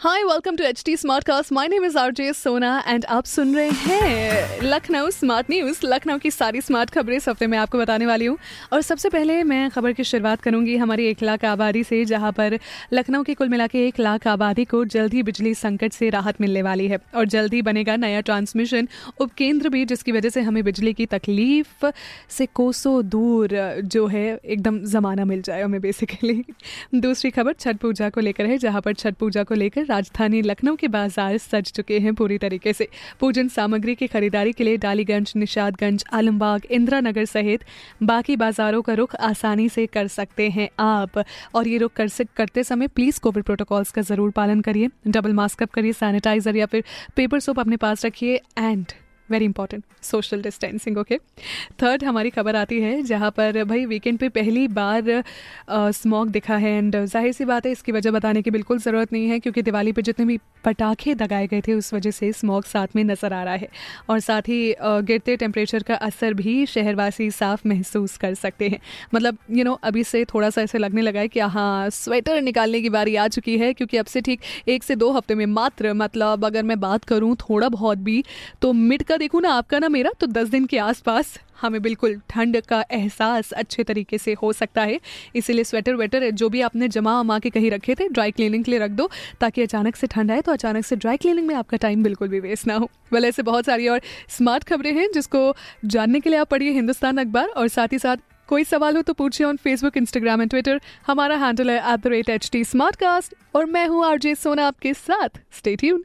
hi welcome to H T smart cast my name is R J Sona and आप सुन रहे हैं Lucknow smart news Lucknow की सारी smart खबरें इस हफ़्ते में आपको बताने वाली हूँ। और सबसे पहले मैं खबर की शुरुआत करूँगी हमारी एक लाख आबादी से, जहाँ पर लखनऊ की कुल मिला के एक लाख आबादी को जल्द ही बिजली संकट से राहत मिलने वाली है। और जल्द ही बनेगा नया ट्रांसमिशन उपकेंद्र भी, जिसकी वजह से हमें बिजली की तकलीफ़ से कोसों दूर जो है, एकदम जमाना मिल जाए हमें बेसिकली दूसरी खबर, छठ पूजा को लेकर है, जहाँ पर छठ पूजा को लेकर राजधानी लखनऊ के बाज़ार सज चुके हैं पूरी तरीके से। पूजन सामग्री की खरीदारी के लिए डालीगंज, निषादगंज, आलमबाग इंदिरा नगर सहित बाकी बाजारों का रुख आसानी से कर सकते हैं आप। और ये रुख कर करते समय प्लीज़ कोविड प्रोटोकॉल्स का ज़रूर पालन करिए। डबल मास्क अप करिए सैनिटाइजर या फिर पेपर सोप अपने पास रखिए and very important social distancing okay third हमारी खबर आती है जहाँ पर भाई वीकेंड पे पहली बार स्मॉग दिखा है एंड ज़ाहिर सी बात है इसकी वजह बताने की बिल्कुल ज़रूरत नहीं है क्योंकि दिवाली पे जितने भी पटाखे दगाए गए थे उस वजह से स्मॉग साथ में नज़र आ रहा है। और साथ ही गिरते टेम्परेचर का असर भी शहरवासी साफ़ महसूस कर सकते हैं। मतलब यू you नो know, अभी से थोड़ा सा ऐसे लगने लगा है कि हाँ स्वेटर निकालने की बारी आ चुकी है क्योंकि अब से ठीक एक से दो हफ़्ते में मात्र मतलब अगर मैं बात करूँ थोड़ा बहुत भी तो मिट का देखूँ ना आपका ना मेरा तो दस दिन के आसपास हमें बिल्कुल ठंड का एहसास अच्छे तरीके से हो सकता है। इसीलिए स्वेटर वेटर जो भी आपने जमा अमा के कहीं रखे थे ड्राई क्लीनिंग के लिए रख दो, ताकि अचानक से ठंड आए तो अचानक से ड्राई क्लीनिंग में आपका टाइम बिल्कुल भी वेस्ट ना हो। वेल ऐसे बहुत सारी और स्मार्ट खबरें हैं, जिसको जानने के लिए आप पढ़िए हिंदुस्तान अखबार, और साथ ही साथ कोई सवाल हो तो पूछिए on Facebook Instagram and Twitter हमारा हैंडल है at the rate H T और मैं हूँ आरजे सोना आपके साथ। Stay tune